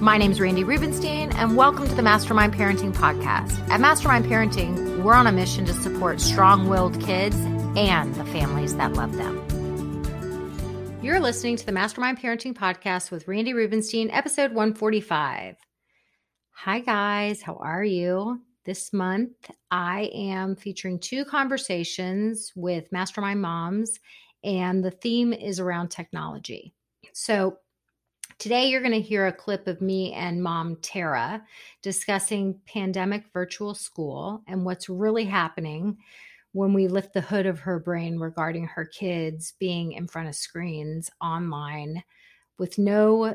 My name is Randi Rubenstein, and welcome to the Mastermind Parenting Podcast. At Mastermind Parenting, we're on a mission to support strong willed kids and the families that love them. You're listening to the Mastermind Parenting Podcast with Randi Rubenstein, episode 145. Hi, guys. How are you? This month, I am featuring two conversations with Mastermind Moms, and the theme is around technology. So, Today, you're going to hear a clip of me and mom Tara discussing pandemic virtual school and what's really happening when we lift the hood of her brain regarding her kids being in front of screens online with no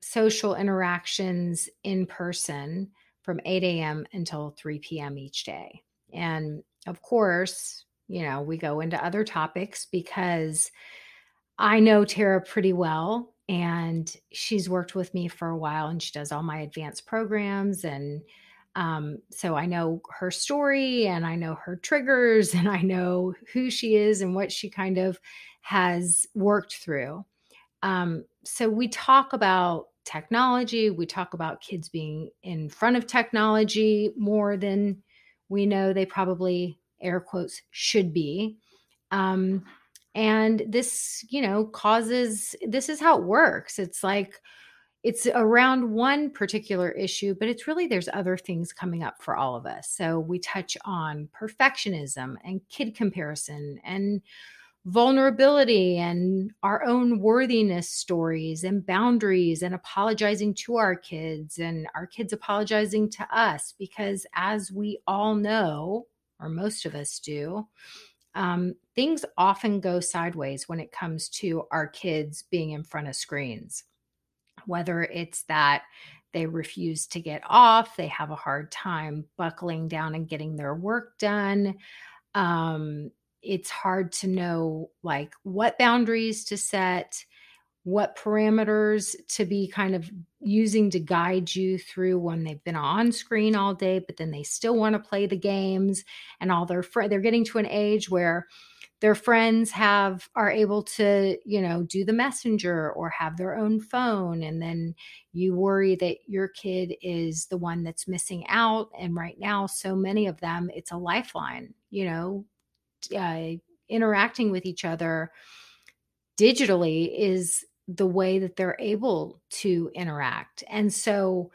social interactions in person from 8 a.m. until 3 p.m. each day. And of course, you know, we go into other topics because I know Tara pretty well and she's worked with me for a while and she does all my advanced programs and um, so i know her story and i know her triggers and i know who she is and what she kind of has worked through. Um, so we talk about technology we talk about kids being in front of technology more than we know they probably air quotes should be. Um, and this you know causes this is how it works. It's like it's around one particular issue but it's really there's other things coming up for all of us. So we touch on perfectionism and kid comparison and vulnerability and our own worthiness stories and boundaries and apologizing to our kids and our kids apologizing to us because as we all know or most of us do um, things often go sideways when it comes to our kids being in front of screens, whether it's that they refuse to get off, they have a hard time buckling down and getting their work done. Um, it's hard to know like what boundaries to set what parameters to be kind of using to guide you through when they've been on screen all day but then they still want to play the games and all their friends they're getting to an age where their friends have are able to you know do the messenger or have their own phone and then you worry that your kid is the one that's missing out and right now so many of them it's a lifeline you know uh, interacting with each other digitally is the way that they're able to interact. And so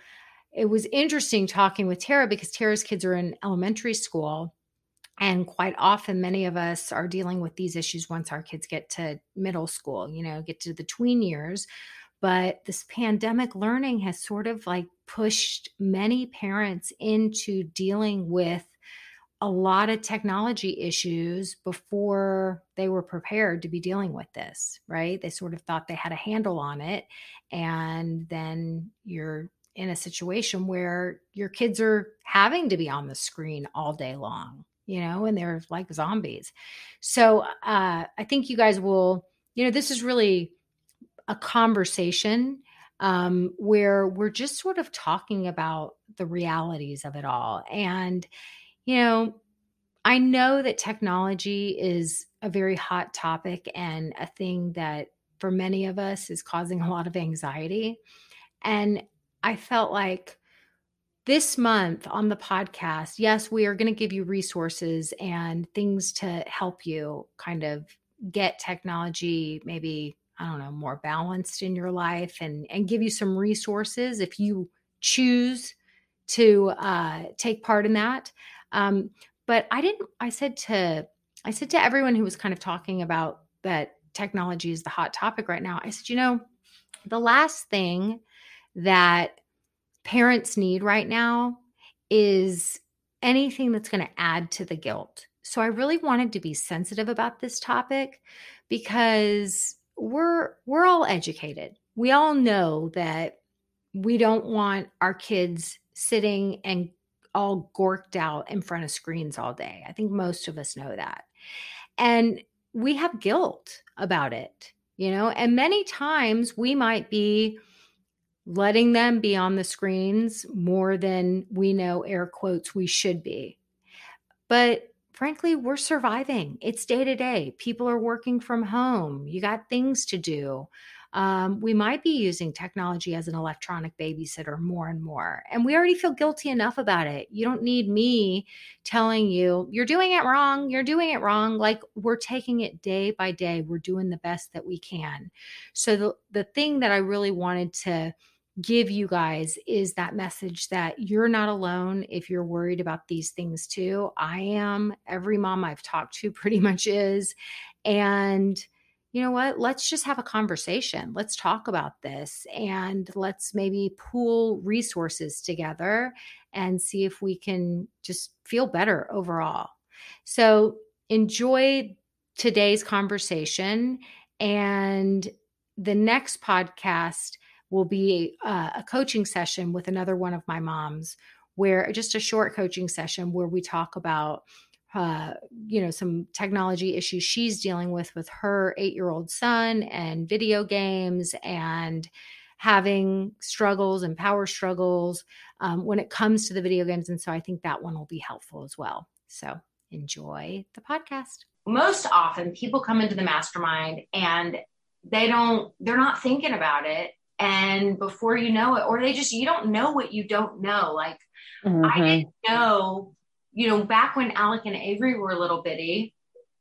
it was interesting talking with Tara because Tara's kids are in elementary school. And quite often, many of us are dealing with these issues once our kids get to middle school, you know, get to the tween years. But this pandemic learning has sort of like pushed many parents into dealing with a lot of technology issues before they were prepared to be dealing with this, right? They sort of thought they had a handle on it. And then you're in a situation where your kids are having to be on the screen all day long, you know, and they're like zombies. So uh, I think you guys will, you know, this is really a conversation um, where we're just sort of talking about the realities of it all. And, you know, I know that technology is a very hot topic and a thing that for many of us is causing a lot of anxiety. And I felt like this month on the podcast, yes, we are going to give you resources and things to help you kind of get technology maybe I don't know, more balanced in your life and and give you some resources if you choose to uh, take part in that. Um, but I didn't, I said to I said to everyone who was kind of talking about that technology is the hot topic right now, I said, you know, the last thing that parents need right now is anything that's going to add to the guilt. So I really wanted to be sensitive about this topic because we're we're all educated. We all know that we don't want our kids sitting and all gorked out in front of screens all day. I think most of us know that. And we have guilt about it, you know, and many times we might be letting them be on the screens more than we know, air quotes, we should be. But frankly, we're surviving. It's day to day. People are working from home. You got things to do. Um, we might be using technology as an electronic babysitter more and more. And we already feel guilty enough about it. You don't need me telling you, you're doing it wrong. You're doing it wrong. Like we're taking it day by day. We're doing the best that we can. So, the, the thing that I really wanted to give you guys is that message that you're not alone if you're worried about these things too. I am. Every mom I've talked to pretty much is. And you know what? Let's just have a conversation. Let's talk about this and let's maybe pool resources together and see if we can just feel better overall. So, enjoy today's conversation. And the next podcast will be a, a coaching session with another one of my moms, where just a short coaching session where we talk about uh, you know, some technology issues she's dealing with with her eight year old son and video games and having struggles and power struggles um, when it comes to the video games. And so I think that one will be helpful as well. So enjoy the podcast. Most often, people come into the mastermind and they don't, they're not thinking about it. And before you know it, or they just, you don't know what you don't know. Like, mm-hmm. I didn't know you know, back when Alec and Avery were little bitty,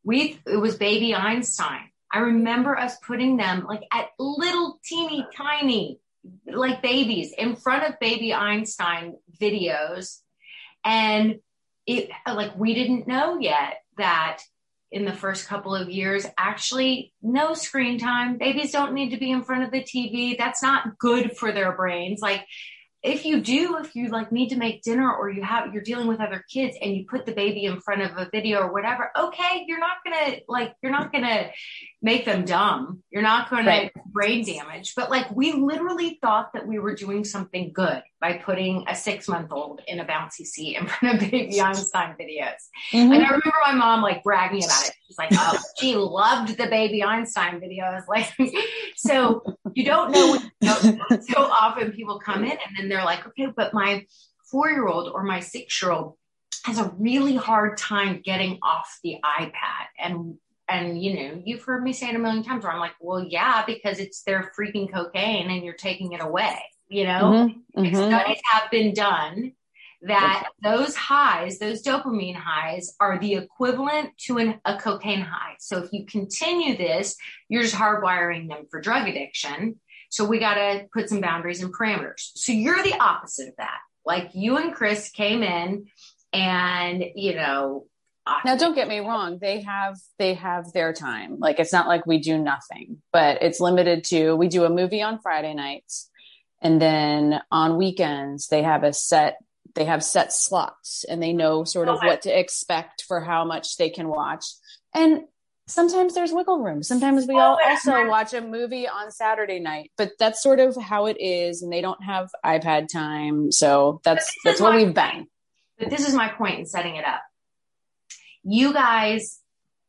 we it was baby Einstein. I remember us putting them like at little teeny tiny like babies in front of baby Einstein videos. And it like we didn't know yet that in the first couple of years, actually no screen time. Babies don't need to be in front of the TV. That's not good for their brains. Like if you do, if you like need to make dinner or you have, you're dealing with other kids and you put the baby in front of a video or whatever, okay, you're not gonna like, you're not gonna make them dumb. You're not gonna right. brain damage. But like, we literally thought that we were doing something good by putting a six month old in a bouncy seat in front of baby Einstein videos. Mm-hmm. And I remember my mom like bragging about it. She's like, oh, she loved the baby Einstein videos. Like, so you don't know, you know. So often people come in and then they're like, okay, but my four year old or my six year old has a really hard time getting off the iPad. And and you know, you've heard me say it a million times where I'm like, well, yeah, because it's their freaking cocaine and you're taking it away you know mm-hmm, mm-hmm. studies have been done that those highs those dopamine highs are the equivalent to an, a cocaine high. So if you continue this you're just hardwiring them for drug addiction. So we got to put some boundaries and parameters. So you're the opposite of that. Like you and chris came in and you know now don't get me wrong. They have they have their time. Like it's not like we do nothing but it's limited to we do a movie on friday nights and then on weekends they have a set they have set slots and they know sort of what to expect for how much they can watch. And sometimes there's wiggle room. Sometimes we all oh, also watch a movie on saturday night but that's sort of how it is and they don't have ipad time. So that's that's what we've been but this is my point in setting it up. You guys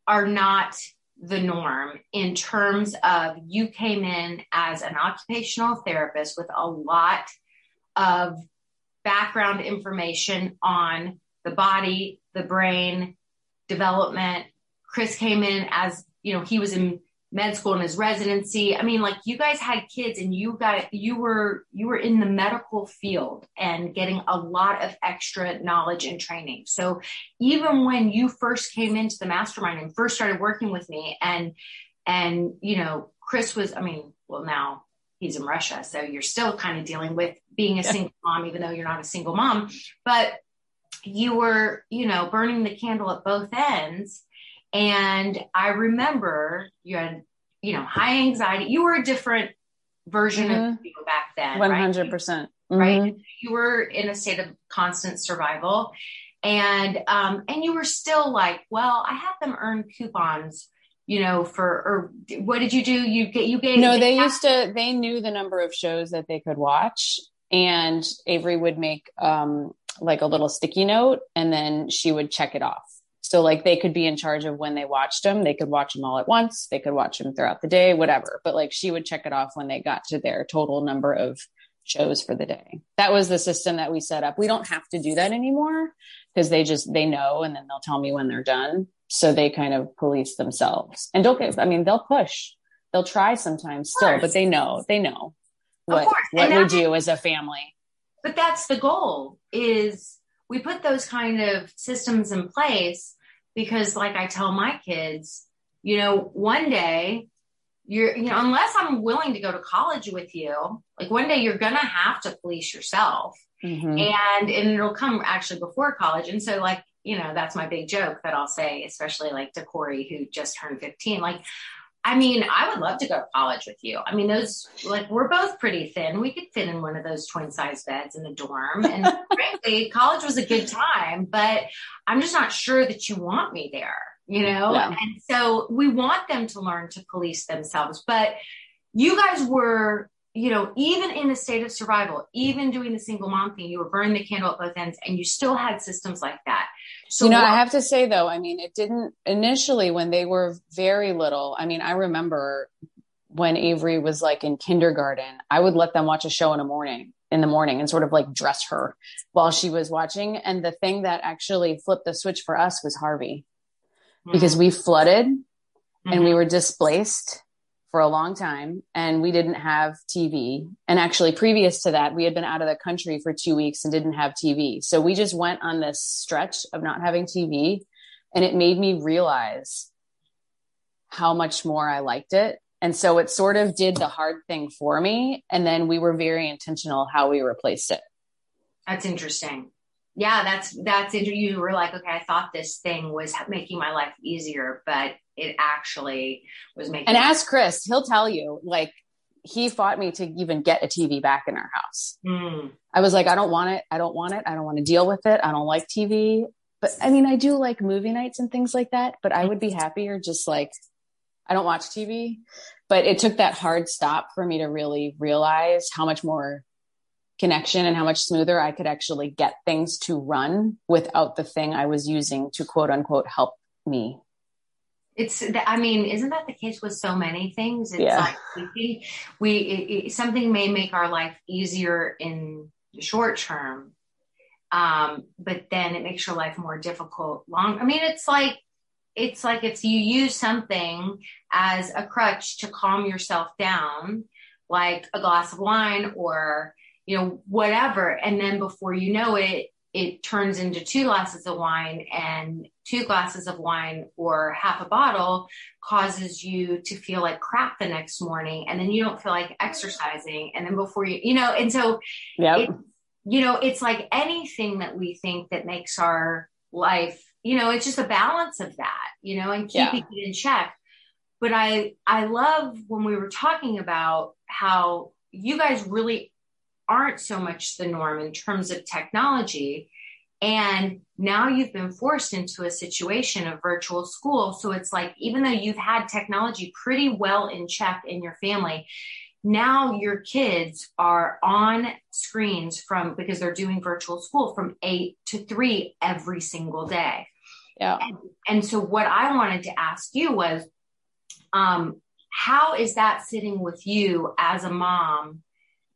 are not the norm in terms of you came in as an occupational therapist with a lot of background information on the body, the brain, development. Chris came in as, you know, he was in med school in his residency. I mean, like you guys had kids and you got you were you were in the medical field and getting a lot of extra knowledge and training. So even when you first came into the mastermind and first started working with me and and you know, Chris was I mean, well now he's in Russia, so you're still kind of dealing with being a single mom even though you're not a single mom, but you were, you know, burning the candle at both ends And I remember you had, you know, high anxiety. You were a different version mm-hmm. of you back then. 100%. Right? Mm-hmm. right? You were in a state of constant survival. And um, and you were still like, well, I had them earn coupons you know, for or what did you do? You get you gave no. They used to. They knew the number of shows that they could watch, and Avery would make um like a little sticky note, and then she would check it off. So like they could be in charge of when they watched them. They could watch them all at once. They could watch them throughout the day, whatever. But like she would check it off when they got to their total number of shows for the day. That was the system that we set up. We don't have to do that anymore because they just they know and then they'll tell me when they're done. So they kind of police themselves. And don't get i mean they'll push. They'll try sometimes still but they know they know what what we do as a family. But that's the goal is we put those kind of systems in place because like i tell my kids you know one day you're you know unless i'm willing to go to college with you like one day you're gonna have to police yourself mm-hmm. and and it'll come actually before college and so like you know, that's my big joke that I'll say, especially like to Corey, who just turned 15. Like, I mean, I would love to go to college with you. I mean, those, like, we're both pretty thin. We could fit in one of those twin size beds in the dorm. And frankly, college was a good time, but I'm just not sure that you want me there, you know? Yeah. And so we want them to learn to police themselves. But you guys were you know, even in a state of survival, even doing the single mom thing, you were burning the candle at both ends and you still had systems like that. So, you know, what- I have to say though, I mean, it didn't initially when they were very little. I mean, I remember when Avery was like in kindergarten, I would let them watch a show in the morning in the morning and sort of like dress her while she was watching. And the thing that actually flipped the switch for us was Harvey. Because we flooded mm-hmm. and we mm-hmm. were displaced for a long time and we didn't have TV. And actually, previous to that, we had been out of the country for two weeks and didn't have TV. So we just went on this stretch of not having TV. And it made me realize how much more I liked it. And so it sort of did the hard thing for me. And then we were very intentional how we replaced it. That's interesting. Yeah, that's that's You were like, okay, I thought this thing was making my life easier, but it actually was making. And ask Chris; he'll tell you. Like he fought me to even get a TV back in our house. Mm. I was like, I don't want it. I don't want it. I don't want to deal with it. I don't like TV. But I mean, I do like movie nights and things like that. But I would be happier just like I don't watch TV. But it took that hard stop for me to really realize how much more connection and how much smoother I could actually get things to run without the thing I was using to quote unquote help me it's i mean isn't that the case with so many things it's yeah. like we we it, it, something may make our life easier in the short term um, but then it makes your life more difficult long i mean it's like it's like if you use something as a crutch to calm yourself down like a glass of wine or you know whatever. And then before you know it it turns into two glasses of wine and two glasses of wine or half a bottle causes you to feel like crap the next morning and then you don't feel like exercising and then before you you know and so yeah you know it's like anything that we think that makes our life you know it's just a balance of that you know and keeping yeah. it in check. But i i love when we were talking about how you guys really aren't so much the norm in terms of technology. And now you've been forced into a situation of virtual school. So it's like, even though you've had technology pretty well in check in your family, now your kids are on screens from because they're doing virtual school from eight to three every single day. Yeah. And, and so what I wanted to ask you was, um, how is that sitting with you as a mom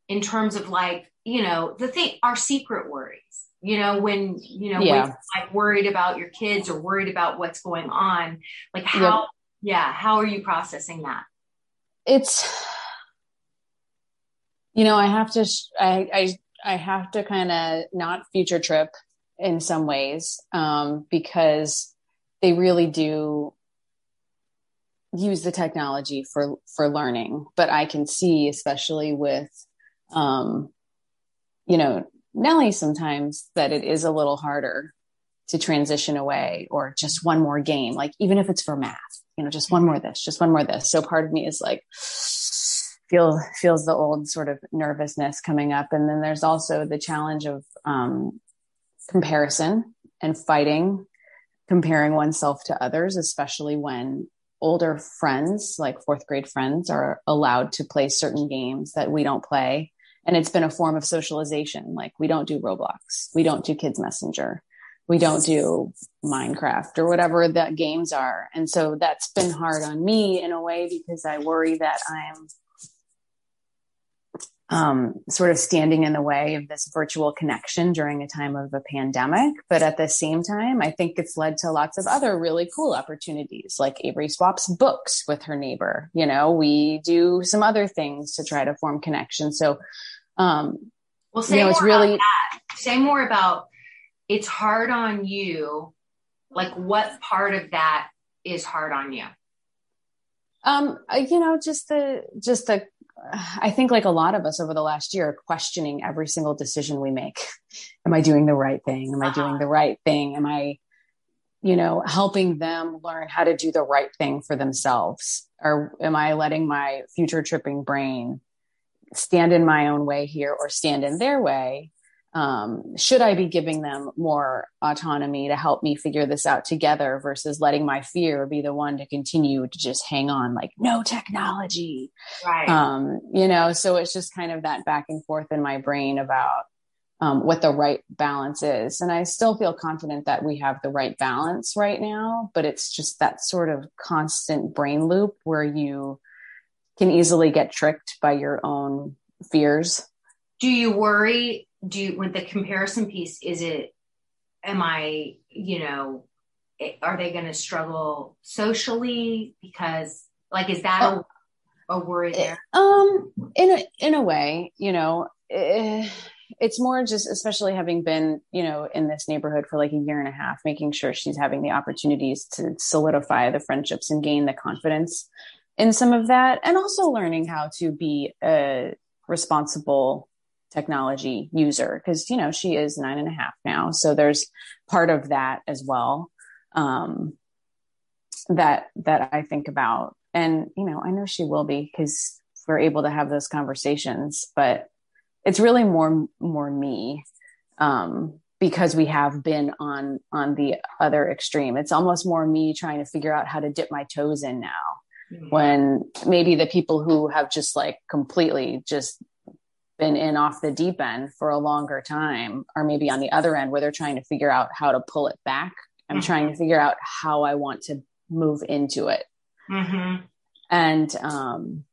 in terms of like, you know, the thing, our secret worries, you know, when, you know, yeah. like worried about your kids or worried about what's going on, like how, yeah, how are you processing that? It's, you know, I have to, I, I, I have to kind of not future trip in some ways um, because they really do use the technology for for learning but i can see especially with um, you know, Nellie sometimes that it is a little harder to transition away or just one more game, like even if it's for math, you know, just one more this, just one more this. So part of me is like, feel feels the old sort of nervousness coming up. And then there's also the challenge of um, comparison and fighting, comparing oneself to others, especially when older friends, like fourth grade friends, are allowed to play certain games that we don't play. And it's been a form of socialization. Like we don't do Roblox, we don't do Kids Messenger, we don't do Minecraft or whatever the games are. And so that's been hard on me in a way because I worry that I'm um, sort of standing in the way of this virtual connection during a time of a pandemic. But at the same time, I think it's led to lots of other really cool opportunities, like Avery swaps books with her neighbor. You know, we do some other things to try to form connection. So, um, well, say you know, it's really say more about it's hard on you. Like, what part of that is hard on you? Um, you know, just the just the I think like a lot of us over the last year questioning every single decision we make. Am I doing the right thing? Am I doing uh-huh. the right thing? Am I, you know, helping them learn how to do the right thing for themselves? Or am I letting my future tripping brain stand in my own way here or stand in their way? um, should I be giving them more autonomy to help me figure this out together versus letting my fear be the one to continue to just hang on like no technology right um, you know so it's just kind of that back and forth in my brain about um, what the right balance is and i still feel confident that we have the right balance right now but it's just that sort of constant brain loop where you can easily get tricked by your own fears do you worry do you, with the comparison piece, is it, am I, you know, are they going to struggle socially? Because like, is that a, a worry there? Um, in a, in a way, you know, eh, it's more just, especially having been, you know, in this neighborhood for like a year and a half, making sure she's having the opportunities to solidify the friendships and gain the confidence in some of that. And also learning how to be a responsible technology user because you know she is nine and a half now so there's part of that as well um, that that i think about and you know i know she will be because we're able to have those conversations but it's really more more me um, because we have been on on the other extreme it's almost more me trying to figure out how to dip my toes in now mm-hmm. when maybe the people who have just like completely just been in off the deep end for a longer time or maybe on the other end where they're trying to figure out how to pull it back i'm mm-hmm. trying to figure out how i want to move into it mm-hmm. and um,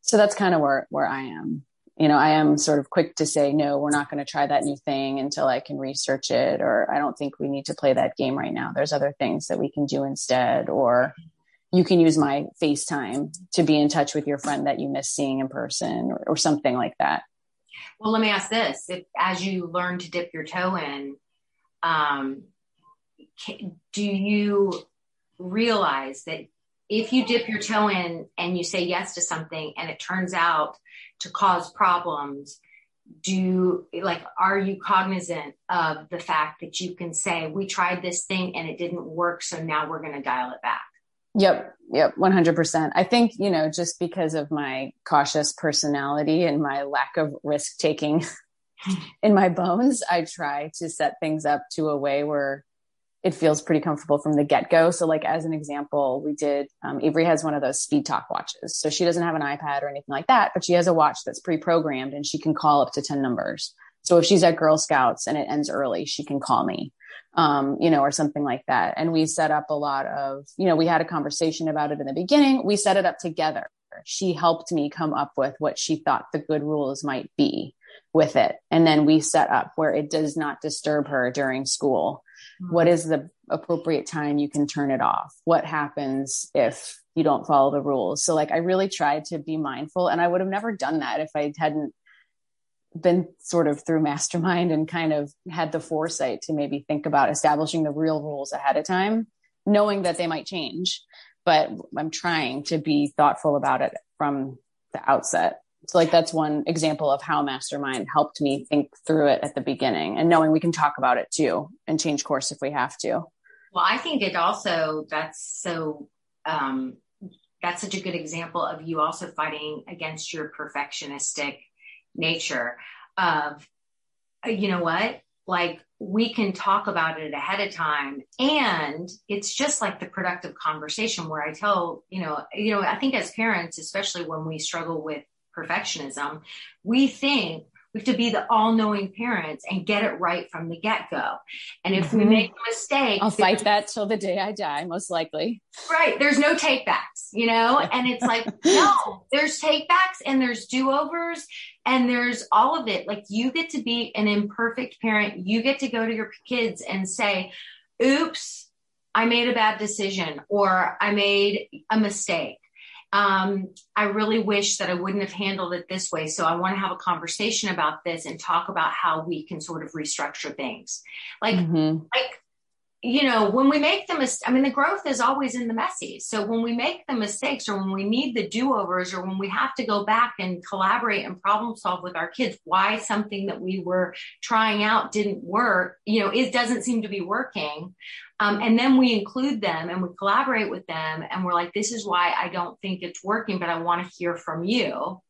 so that's kind of where where i am you know i am sort of quick to say no we're not going to try that new thing until i can research it or i don't think we need to play that game right now there's other things that we can do instead or you can use my FaceTime to be in touch with your friend that you miss seeing in person or, or something like that. Well, let me ask this: if as you learn to dip your toe in, um, do you realize that if you dip your toe in and you say yes to something and it turns out to cause problems, do like are you cognizant of the fact that you can say we tried this thing and it didn't work, so now we're going to dial it back? Yep. Yep. 100%. I think, you know, just because of my cautious personality and my lack of risk taking in my bones, I try to set things up to a way where it feels pretty comfortable from the get go. So, like, as an example, we did, um, Avery has one of those speed talk watches. So she doesn't have an iPad or anything like that, but she has a watch that's pre programmed and she can call up to 10 numbers. So if she's at Girl Scouts and it ends early, she can call me um, you know, or something like that. And we set up a lot of, you know, we had a conversation about it in the beginning. We set it up together. She helped me come up with what she thought the good rules might be with it. And then we set up where it does not disturb her during school. What is the appropriate time you can turn it off? What happens if you don't follow the rules? So, like, I really tried to be mindful, and I would have never done that if I hadn't been sort of through mastermind and kind of had the foresight to maybe think about establishing the real rules ahead of time knowing that they might change. But i'm trying to be thoughtful about it from the outset. So like that's one example of how mastermind helped me think through it at the beginning and knowing we can talk about it too and change course if we have to. Well i think it also that's so um that's such a good example of you also fighting against your perfectionistic nature of uh, you know what? Like we can talk about it ahead of time. And it's just like the productive conversation where i tell you know you know i think as parents especially when we struggle with perfectionism we think we have to be the all-knowing parents and get it right from the get-go. And if mm-hmm. we make a mistake, I'll fight that till the day I die, most likely. Right. There's no takebacks, you know? And it's like, no, there's takebacks and there's do-overs and there's all of it. Like you get to be an imperfect parent. You get to go to your kids and say, oops, I made a bad decision or I made a mistake um, I really wish that I wouldn't have handled it this way. So I want to have a conversation about this and talk about how we can sort of restructure things. Like, mm-hmm. like, you know, when we make the mis- I mean, the growth is always in the messy. So when we make the mistakes or when we need the do overs or when we have to go back and collaborate and problem solve with our kids, why something that we were trying out didn't work, you know, it doesn't seem to be working. Um, and then we include them and we collaborate with them and we're like, this is why I don't think it's working, but I want to hear from you.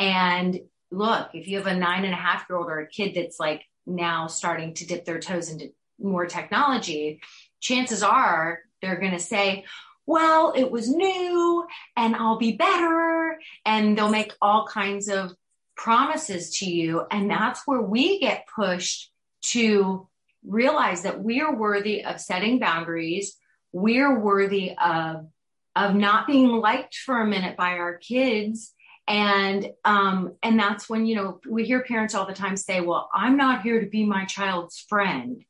And look, if you have a nine and a half year old or a kid that's like now starting to dip their toes into more technology, chances are they're going to say, well, it was new and I'll be better. And they'll make all kinds of promises to you. And that's where we get pushed to realize that we are worthy of setting boundaries. We're worthy of, of not being liked for a minute by our kids. And, um, and that's when, you know, we hear parents all the time say, well, I'm not here to be my child's friend.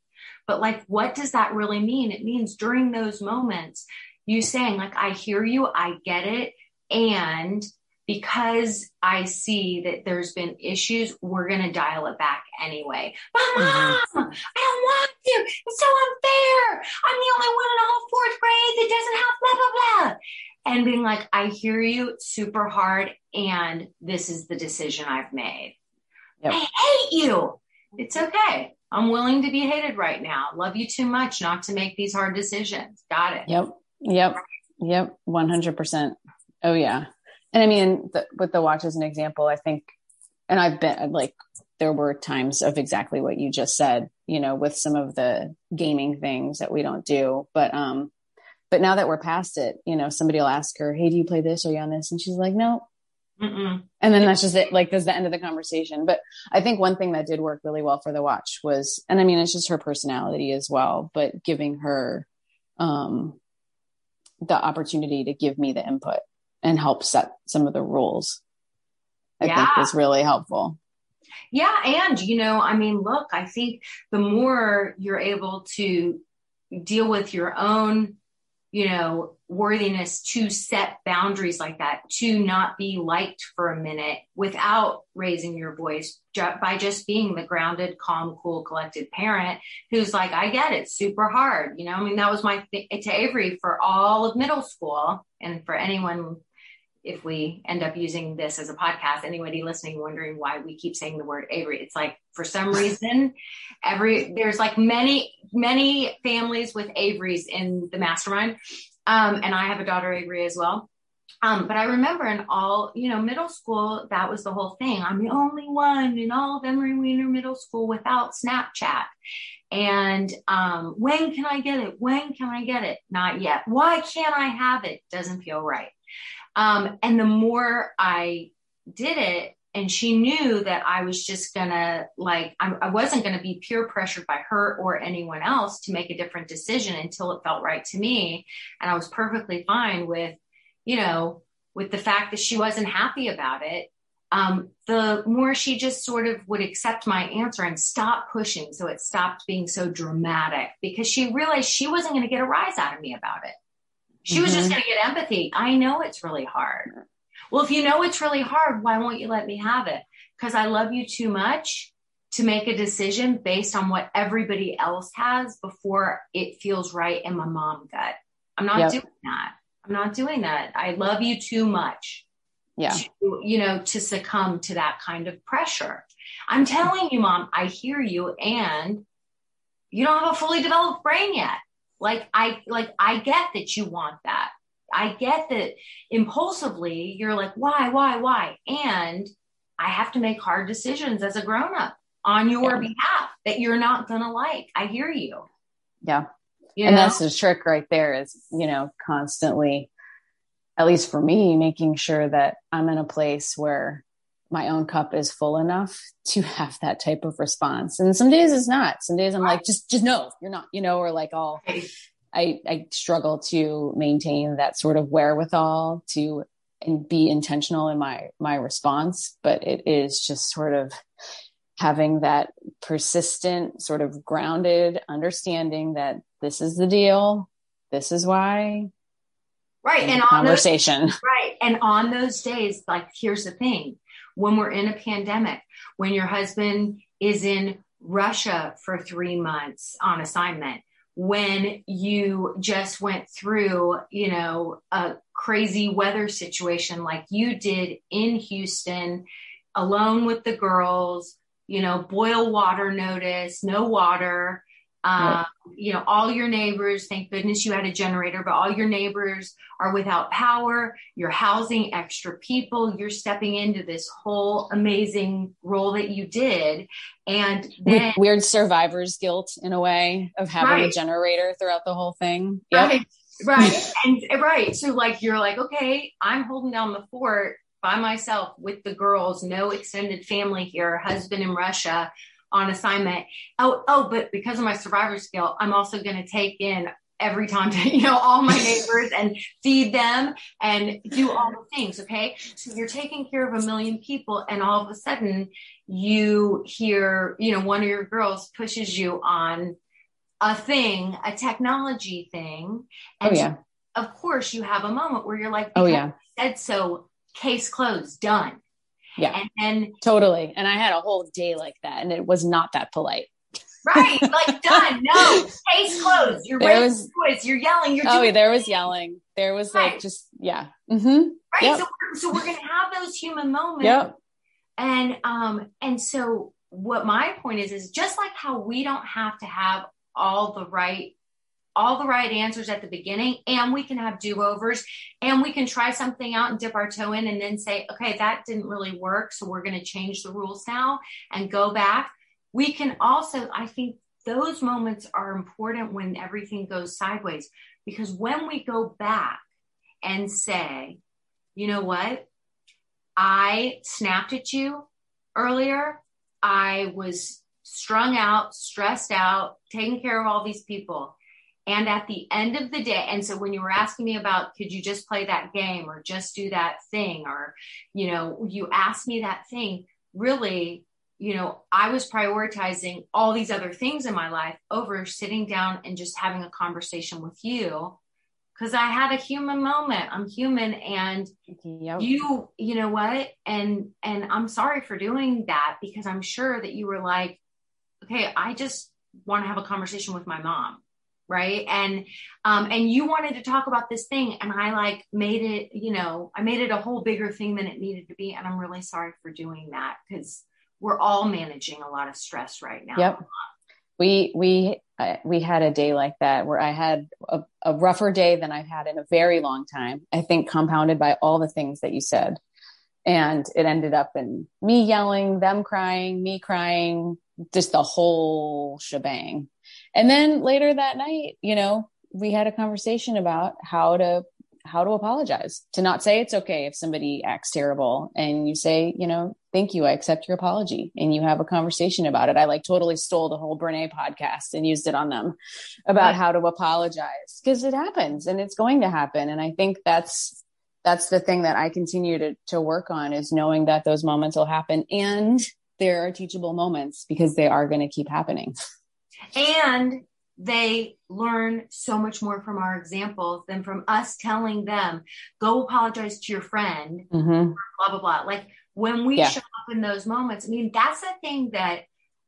But like, what does that really mean? It means during those moments, you saying like, I hear you, I get it. And because I see that there's been issues, we're going to dial it back anyway. But mom, mm-hmm. I don't want to. It's so unfair. I'm the only one in all fourth grade that doesn't have blah, blah, blah. And being like, I hear you super hard. And this is the decision I've made. Yep. I hate you. It's okay. I'm willing to be hated right now. Love you too much not to make these hard decisions. Got it. Yep. Yep. Yep. 100%. Oh, yeah. And I mean, the, with the watch as an example, I think, and I've been like, there were times of exactly what you just said, you know, with some of the gaming things that we don't do. But, um, but now that we're past it, you know, somebody will ask her, Hey, do you play this? Are you on this? And she's like, no. Mm-mm. And then that's just it. Like, that's the end of the conversation. But I think one thing that did work really well for the watch was, and I mean, it's just her personality as well, but giving her, um, the opportunity to give me the input and help set some of the rules. I yeah. think was really helpful. Yeah. And, you know, I mean, look, I think the more you're able to deal with your own, you know, worthiness to set boundaries like that, to not be liked for a minute without raising your voice by just being the grounded, calm, cool, collected parent who's like, I get it, super hard. You know, I mean, that was my th- to Avery for all of middle school. And for anyone if we end up using this as a podcast, anybody listening wondering why we keep saying the word Avery, it's like for some reason, every there's like many many families with Averys in the mastermind, um, and I have a daughter Avery as well. Um, but I remember in all, you know, middle school, that was the whole thing. I'm the only one in all of Emery Weiner Middle School without Snapchat. And um, when can I get it? When can I get it? Not yet. Why can't I have it? Doesn't feel right. Um, and the more I did it, and she knew that I was just gonna like I, I wasn't gonna be peer pressured by her or anyone else to make a different decision until it felt right to me, and I was perfectly fine with, you know, with the fact that she wasn't happy about it. Um, the more she just sort of would accept my answer and stop pushing, so it stopped being so dramatic because she realized she wasn't going to get a rise out of me about it. She mm-hmm. was just mm-hmm. going to get empathy. I know it's really hard. Well, if you know it's really hard, why won't you let me have it? Because I love you too much to make a decision based on what everybody else has before it feels right in my mom gut. I'm not yep. doing that. I'm not doing that. I love you too much. yeah. to, you know, to succumb to that kind of pressure. I'm telling you, mom, I hear you. And you don't have a fully developed brain yet. Like I, like I get that you want that. I get that impulsively you're like, why, why, why? And I have to make hard decisions as a grown up on your yeah. behalf that you're not going to like. I hear you. Yeah. You and know? that's the trick right there is, you know, constantly, at least for me, making sure that I'm in a place where my own cup is full enough to have that type of response. And some days it's not. Some days I'm like, just, just no, you're not, you know, or like all, I, I struggle to maintain that sort of wherewithal to and be intentional in my my response but it is just sort of having that persistent sort of grounded understanding that this is the deal this is why right and, conversation those, right and on those days like here's the thing. When we're in a pandemic when your husband is in russia for three months on assignment when you just went through, you know, a crazy weather situation like you did in Houston, alone with the girls, you know, boil water notice, no water, um, you know, all your neighbors, thank goodness you had a generator, but all your neighbors are without power. You're housing extra people. You're stepping into this whole amazing role that you did. And then, weird survivor's guilt in a way of having right. a generator throughout the whole thing. Yep. Right. Right. and right. So like, you're like, okay, I'm holding down the fort by myself with the girls, no extended family here, husband in Russia on assignment. Oh, oh, but because of my survivor skill, I'm also going to take in every time to, you know, all my neighbors and feed them and do all the things. Okay. So you're taking care of a million people and all of a sudden you hear, you know, one of your girls pushes you on a thing, a technology thing. Oh, and oh, yeah. of course you have a moment where you're like, oh yeah, said so case closed, done. Yeah. And then totally. And I had a whole day like that and it was not that polite. Right. Like done. No. Case closed. You're there was, voice. You're yelling. You're Oh, there was yelling. There was right. like just yeah. Mm-hmm. Right. Yep. So, we're, so we're gonna have those human moments. Yep. And um, and so what my point is is just like how we don't have to have all the right all the right answers at the beginning and we can have do-overs and we can try something out and dip our toe in and then say okay that didn't really work so we're going to change the rules now and go back. We can also i think those moments are important when everything goes sideways because when we go back and say you know what? I snapped at you earlier. I was strung out stressed out taking care of all these people and at the end of the day, and so when you were asking me about, could you just play that game or just do that thing? Or, you know, you asked me that thing, really, you know, I was prioritizing all these other things in my life over sitting down and just having a conversation with you because I had a human moment. I'm human and yep. you, you know what? And, and I'm sorry for doing that because I'm sure that you were like, okay, I just want to have a conversation with my mom right? And um and you wanted to talk about this thing and i like made it you know i made it a whole bigger thing than it needed to be and i'm really sorry for doing that because we're all managing a lot of stress right now. Yep. We we uh, we had a day like that where i had a, a rougher day than i've had in a very long time i think compounded by all the things that you said. And it ended up in me yelling them crying me crying just the whole shebang and then later that night, you know, we had a conversation about how to how to apologize to not say it's okay if somebody acts terrible and you say you know thank you i accept your apology. And you have a conversation about it. I like totally stole the whole Brené podcast and used it on them about how to apologize because it happens and it's going to happen. And i think that's that's the thing that i continue to to work on is knowing that those moments will happen and there are teachable moments because they are going to keep happening and they learn so much more from our examples than from us telling them, go apologize to your friend, mm-hmm. blah, blah, blah. Like when we yeah. show up in those moments, I mean, that's the thing that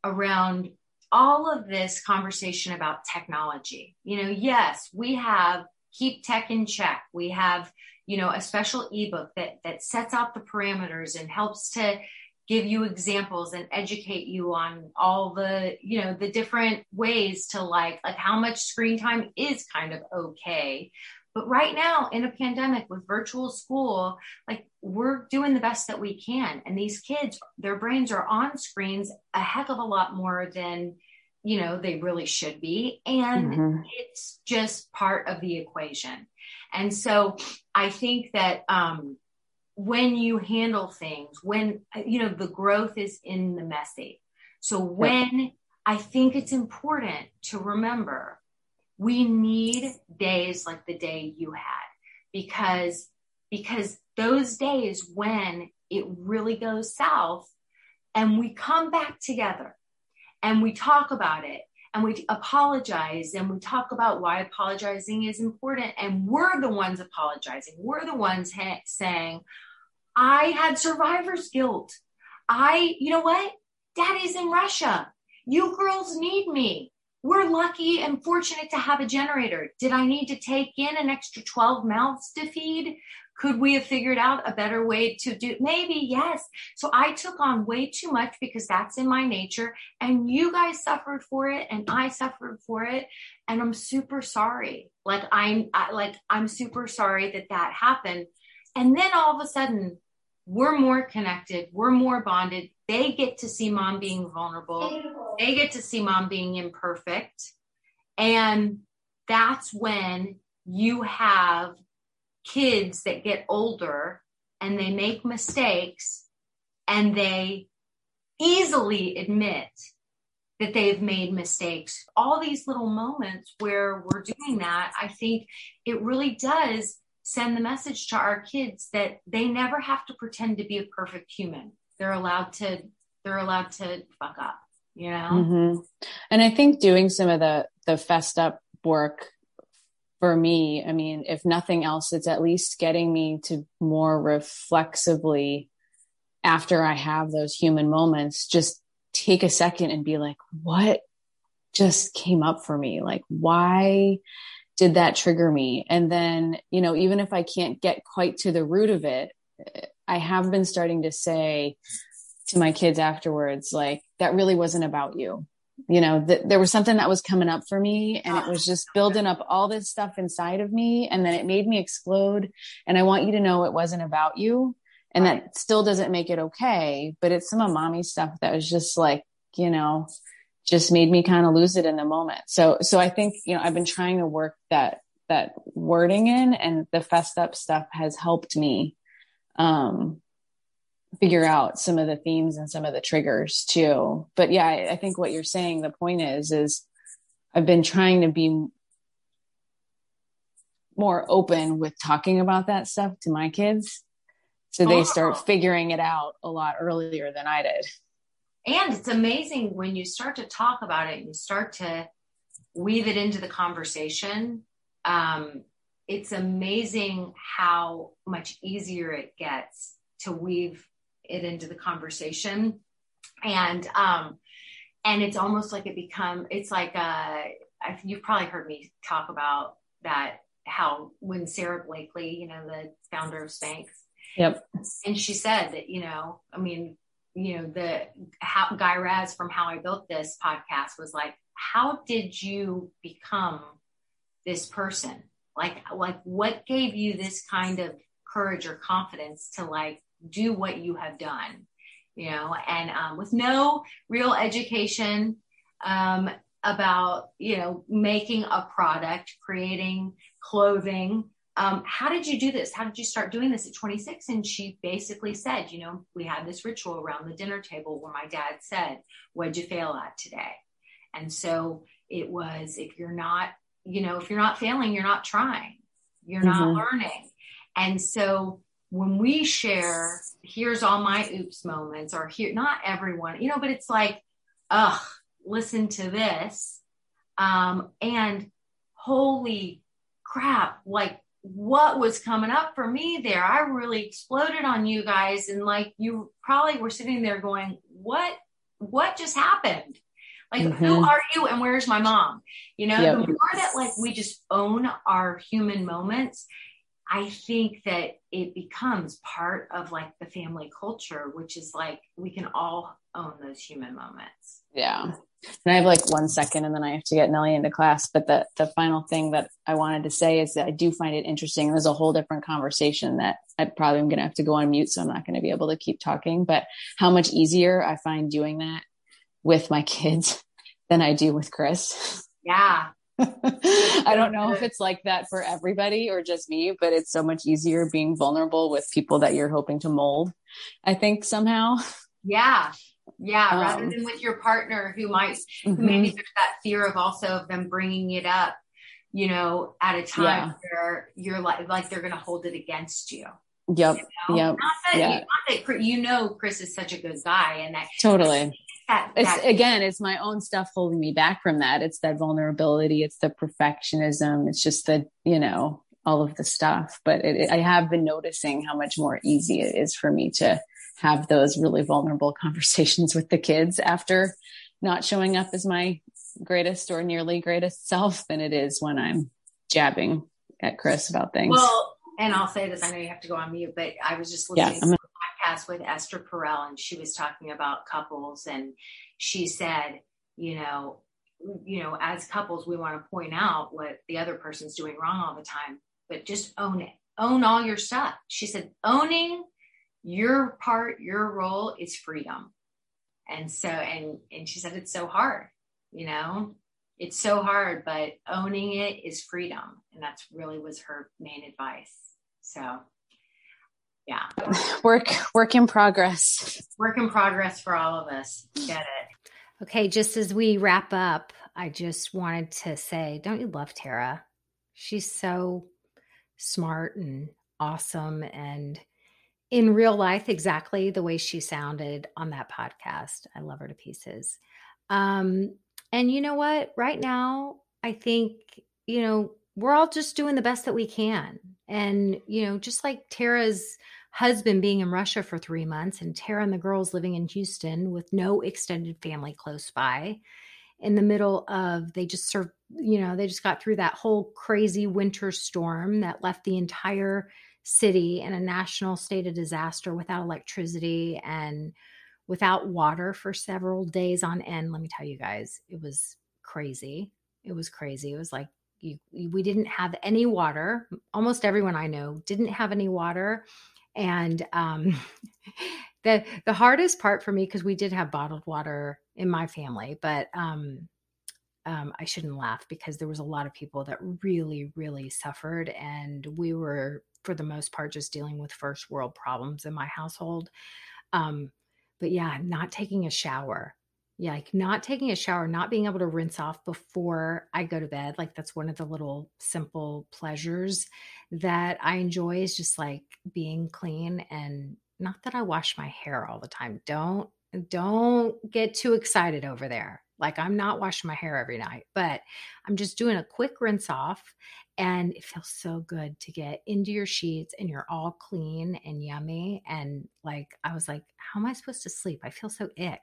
around all of this conversation about technology, you know, yes, we have keep tech in check. We have, you know, a special ebook that that sets out the parameters and helps to give you examples and educate you on all the you know the different ways to like like how much screen time is kind of okay. But right now in a pandemic with virtual school like we're doing the best that we can. And these kids their brains are on screens a heck of a lot more than you know they really should be. And mm-hmm. it's just part of the equation. And so i think that um when you handle things, when, you know, the growth is in the messy. So when I think it's important to remember we need days like the day you had because, because those days when it really goes south and we come back together and we talk about it and we apologize and we talk about why apologizing is important and we're the ones apologizing we're the ones ha- saying I had survivor's guilt. I, you know what? Daddy's in Russia. You girls need me. We're lucky and fortunate to have a generator. Did I need to take in an extra 12 mouths to feed? Could we have figured out a better way to do? Maybe, yes. So I took on way too much because that's in my nature. And you guys suffered for it and I suffered for it. And I'm super sorry. Like I'm, I, like, I'm super sorry that that happened. And then all of a sudden, we're more connected, we're more bonded. They get to see mom being vulnerable, they get to see mom being imperfect. And that's when you have kids that get older and they make mistakes and they easily admit that they've made mistakes. All these little moments where we're doing that, I think it really does send the message to our kids that they never have to pretend to be a perfect human. They're allowed to they're allowed to fuck up, you know? Mm-hmm. And I think doing some of the the fessed up work for me, I mean, if nothing else, it's at least getting me to more reflexively after I have those human moments, just take a second and be like, what just came up for me? Like, why did that trigger me? And then, you know, even if I can't get quite to the root of it, I have been starting to say to my kids afterwards, like, that really wasn't about you. You know, that there was something that was coming up for me and it was just building up all this stuff inside of me. And then it made me explode. And I want you to know it wasn't about you. And that still doesn't make it okay, but it's some of mommy stuff that was just like, you know, just made me kind of lose it in the moment. So, so I think, you know, I've been trying to work that, that wording in and the fessed up stuff has helped me, um, figure out some of the themes and some of the triggers too. But yeah, I, I think what you're saying, the point is, is I've been trying to be more open with talking about that stuff to my kids. So they start oh. figuring it out a lot earlier than I did and it's amazing when you start to talk about it and you start to weave it into the conversation um, it's amazing how much easier it gets to weave it into the conversation and um and it's almost like it become it's like uh you've probably heard me talk about that how when Sara Blakely, you know, the founder of Spanx. Yep. And she said that, you know, I mean, you know, the how, Guy Raz from How I Built This podcast was like, how did you become this person? Like, like what gave you this kind of courage or confidence to like do what you have done? You know, and um, with no real education um, about, you know, making a product, creating clothing, um, how did you do this? How did you start doing this at 26? And she basically said, you know, we had this ritual around the dinner table where my dad said, What'd you fail at today? And so it was, if you're not, you know, if you're not failing, you're not trying, you're mm-hmm. not learning. And so when we share, here's all my oops moments, or here, not everyone, you know, but it's like, ugh, listen to this. Um, and holy crap, like what was coming up for me there. I really exploded on you guys and like you probably were sitting there going, "What what just happened?" Like, mm-hmm. who are you and where's my mom? You know, yep. the more that like we just own our human moments, I think that it becomes part of like the family culture, which is like we can all own those human moments. Yeah. And I have like one second and then I have to get Nellie into class. But the, the final thing that I wanted to say is that I do find it interesting. There's a whole different conversation that I probably am going to have to go on mute. So I'm not going to be able to keep talking, but how much easier I find doing that with my kids than I do with Chris. Yeah. I don't know if it's like that for everybody or just me, but it's so much easier being vulnerable with people that you're hoping to mold. I think somehow. Yeah. Yeah. Um, rather than with your partner who might, mm-hmm. maybe there's that fear of also of them bringing it up, you know, at a time yeah. where you're like, like they're going to hold it against you. Yep. You know? Yep. Not that, yeah. not that, you know, Chris is such a good guy and that totally that, it's again it's my own stuff holding me back from that. It's that vulnerability. It's the perfectionism. It's just the you know all of the stuff. But it, it, i have been noticing how much more easy it is for me to have those really vulnerable conversations with the kids after not showing up as my greatest or nearly greatest self than it is when i'm jabbing at chris about things. Well and I'll say this, I know you have to go on mute, but I was just listening yeah, podcast with Esther Perel and she was talking about couples and she said, you know, you know, as couples, we want to point out what the other person's doing wrong all the time, but just own it. Own all your stuff. She said, owning your part, your role is freedom. And so, and, and she said, it's so hard, you know, it's so hard, but owning it is freedom. And that's really was her main advice. So yeah. Work work in progress. Work in progress for all of us. Get it. Okay just as we wrap up i just wanted to say don't you love tara? She's so smart and awesome and in real life exactly the way she sounded on that podcast. I love her to pieces. Um and you know what? Right now i think you know we're all just doing the best that we can. And you know just like tara's husband being in Russia for three months and Tara and the girls living in Houston with no extended family close by. In the middle of they just served you know they just got through that whole crazy winter storm that left the entire city in a national state of disaster without electricity and without water for several days on end. Let me tell you guys it was crazy. It was crazy. It was like you, we didn't have any water. Almost everyone i know didn't have any water and um, the the hardest part for me because we did have bottled water in my family, but um, um, I shouldn't laugh because there was a lot of people that really, really suffered, and we were for the most part just dealing with first world problems in my household. Um, but yeah, not taking a shower yeah, like not taking a shower, not being able to rinse off before I go to bed. Like that's one of the little simple pleasures that I enjoy is just like being clean and not that I wash my hair all the time. Don't don't get too excited over there. Like I'm not washing my hair every night, but I'm just doing a quick rinse off and it feels so good to get into your sheets and you're all clean and yummy and like I was like how am I supposed to sleep? I feel so ick.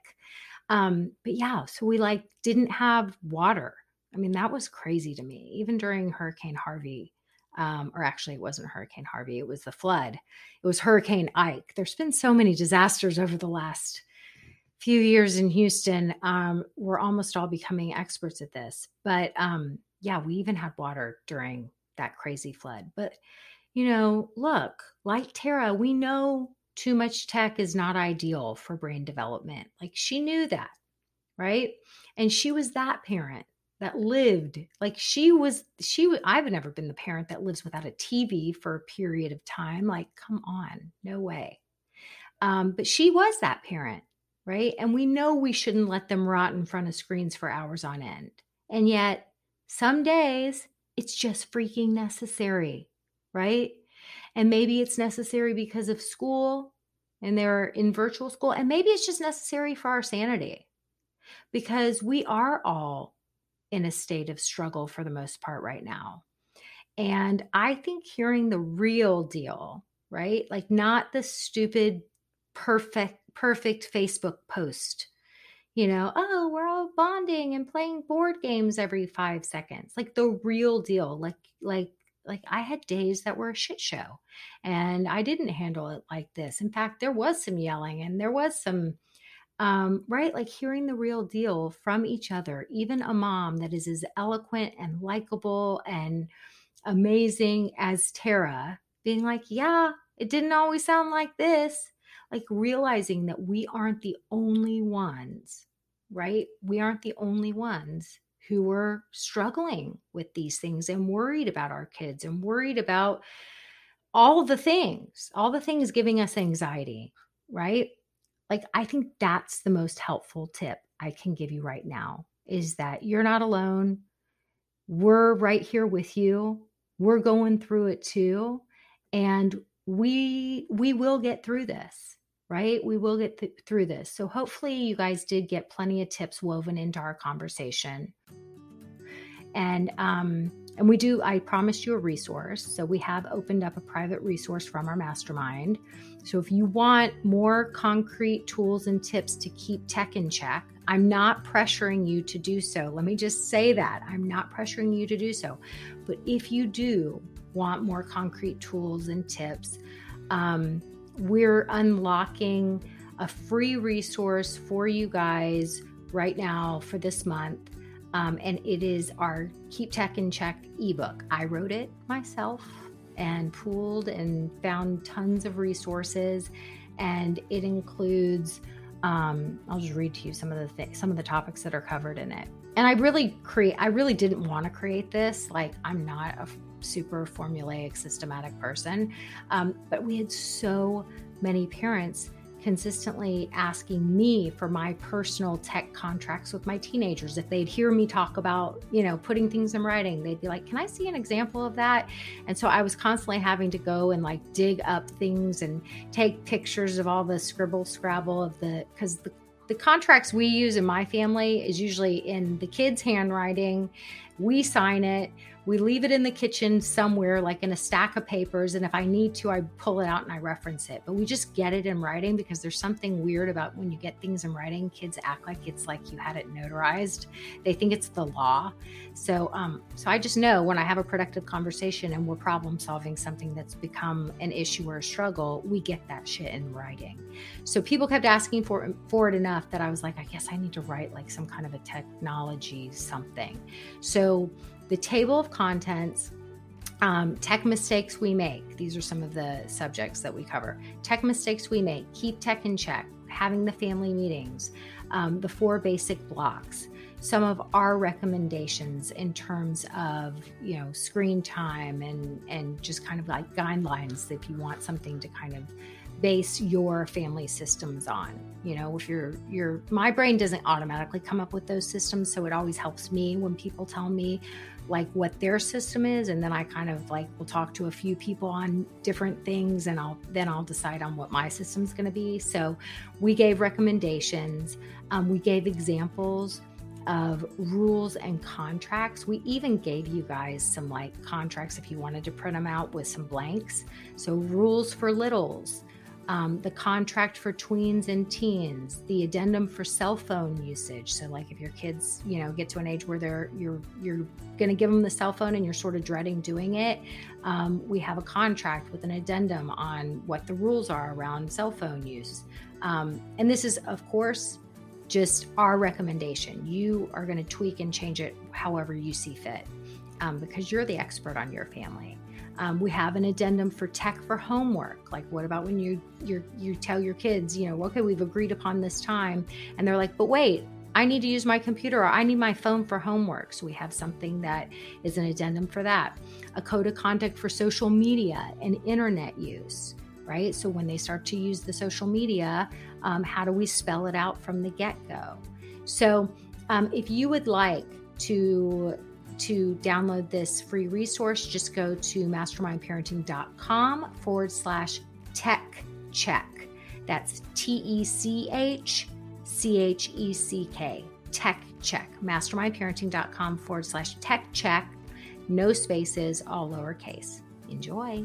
Um, but yeah, so we like didn't have water. I mean, that was crazy to me, even during Hurricane Harvey. Um, or actually, it wasn't Hurricane Harvey, it was the flood. It was Hurricane Ike. There's been so many disasters over the last few years in Houston. Um, we're almost all becoming experts at this. But um, yeah, we even had water during that crazy flood. But, you know, look, like Tara, we know too much tech is not ideal for brain development. Like she knew that, right? And she was that parent that lived like she was she was I've never been the parent that lives without a TV for a period of time. Like come on no way. Um but she was that parent right? And we know we shouldn't let them rot in front of screens for hours on end. And yet some days it's just freaking necessary right and maybe it's necessary because of school and they're in virtual school. And maybe it's just necessary for our sanity because we are all in a state of struggle for the most part right now. And I think hearing the real deal, right? Like not the stupid, perfect, perfect Facebook post, you know, oh, we're all bonding and playing board games every five seconds. Like the real deal. Like, like, like I had days that were a shit show and I didn't handle it like this. In fact, there was some yelling and there was some, um, right? Like hearing the real deal from each other, even a mom that is as eloquent and likable and amazing as Tara, being like, yeah, it didn't always sound like this like realizing that we aren't the only ones, right? We aren't the only ones who were struggling with these things and worried about our kids and worried about all the things, all the things giving us anxiety, right? Like, I think that's the most helpful tip I can give you right now is that you're not alone. We're right here with you. We're going through it too. And we we will get through this right? We will get th- through this. So hopefully you guys did get plenty of tips woven into our conversation. And um and we do I promised you a resource. So we have opened up a private resource from our mastermind. So if you want more concrete tools and tips to keep tech in check, I'm not pressuring you to do so. Let me just say that. I'm not pressuring you to do so. But if you do want more concrete tools and tips, um, we're unlocking a free resource for you guys right now for this month. Um, and it is our Keep Tech in Check ebook. I wrote it myself and pooled and found tons of resources. And it includes, um, I'll just read to you some of the th- some of the topics that are covered in it. And I really create, I really didn't want to create this. Like I'm not a super formulaic, systematic person. Um, but we had so many parents consistently asking me for my personal tech contracts with my teenagers. If they'd hear me talk about you know putting things in writing they'd be like can i see an example of that? And so i was constantly having to go and like dig up things and take pictures of all the scribble scrabble of the because the the contracts we use in my family is usually in the kids handwriting we sign it we leave it in the kitchen somewhere, like in a stack of papers. And if I need to, I pull it out and I reference it. But we just get it in writing because there's something weird about when you get things in writing. Kids act like it's like you had it notarized. They think it's the law. So, um, so I just know when I have a productive conversation and we're problem solving something that's become an issue or a struggle, we get that shit in writing. So people kept asking for for it enough that I was like, I guess I need to write like some kind of a technology something. So the table of contents, um, tech mistakes we make. These are some of the subjects that we cover. Tech mistakes we make, keep tech in check, having the family meetings, um, the four basic blocks, some of our recommendations in terms of you know screen time and and just kind of like guidelines if you want something to kind of base your family systems on you know if you're your my brain doesn't automatically come up with those systems so it always helps me when people tell me like what their system is and then I kind of like will talk to a few people on different things and I'll then I'll decide on what my system's going to be. So we gave recommendations, um, we gave examples of rules and contracts. We even gave you guys some like contracts if you wanted to print them out with some blanks. So rules for littles, um, the contract for tweens and teens, the addendum for cell phone usage. So, like if your kids, you know, get to an age where they're you're you're going to give them the cell phone and you're sort of dreading doing it, um, we have a contract with an addendum on what the rules are around cell phone use. Um, and this is, of course, just our recommendation. You are going to tweak and change it however you see fit, um, because you're the expert on your family. Um, we have an addendum for tech for homework. Like, what about when you you you tell your kids, you know, okay, we've agreed upon this time, and they're like, but wait, I need to use my computer or I need my phone for homework. So we have something that is an addendum for that. A code of conduct for social media and internet use, right? So when they start to use the social media, um, how do we spell it out from the get go? So um, if you would like to to download this free resource, just go to mastermindparenting.com forward slash tech check. That's T E C H C H E C K, tech check. Mastermindparenting.com forward slash tech check. No spaces, all lowercase. Enjoy.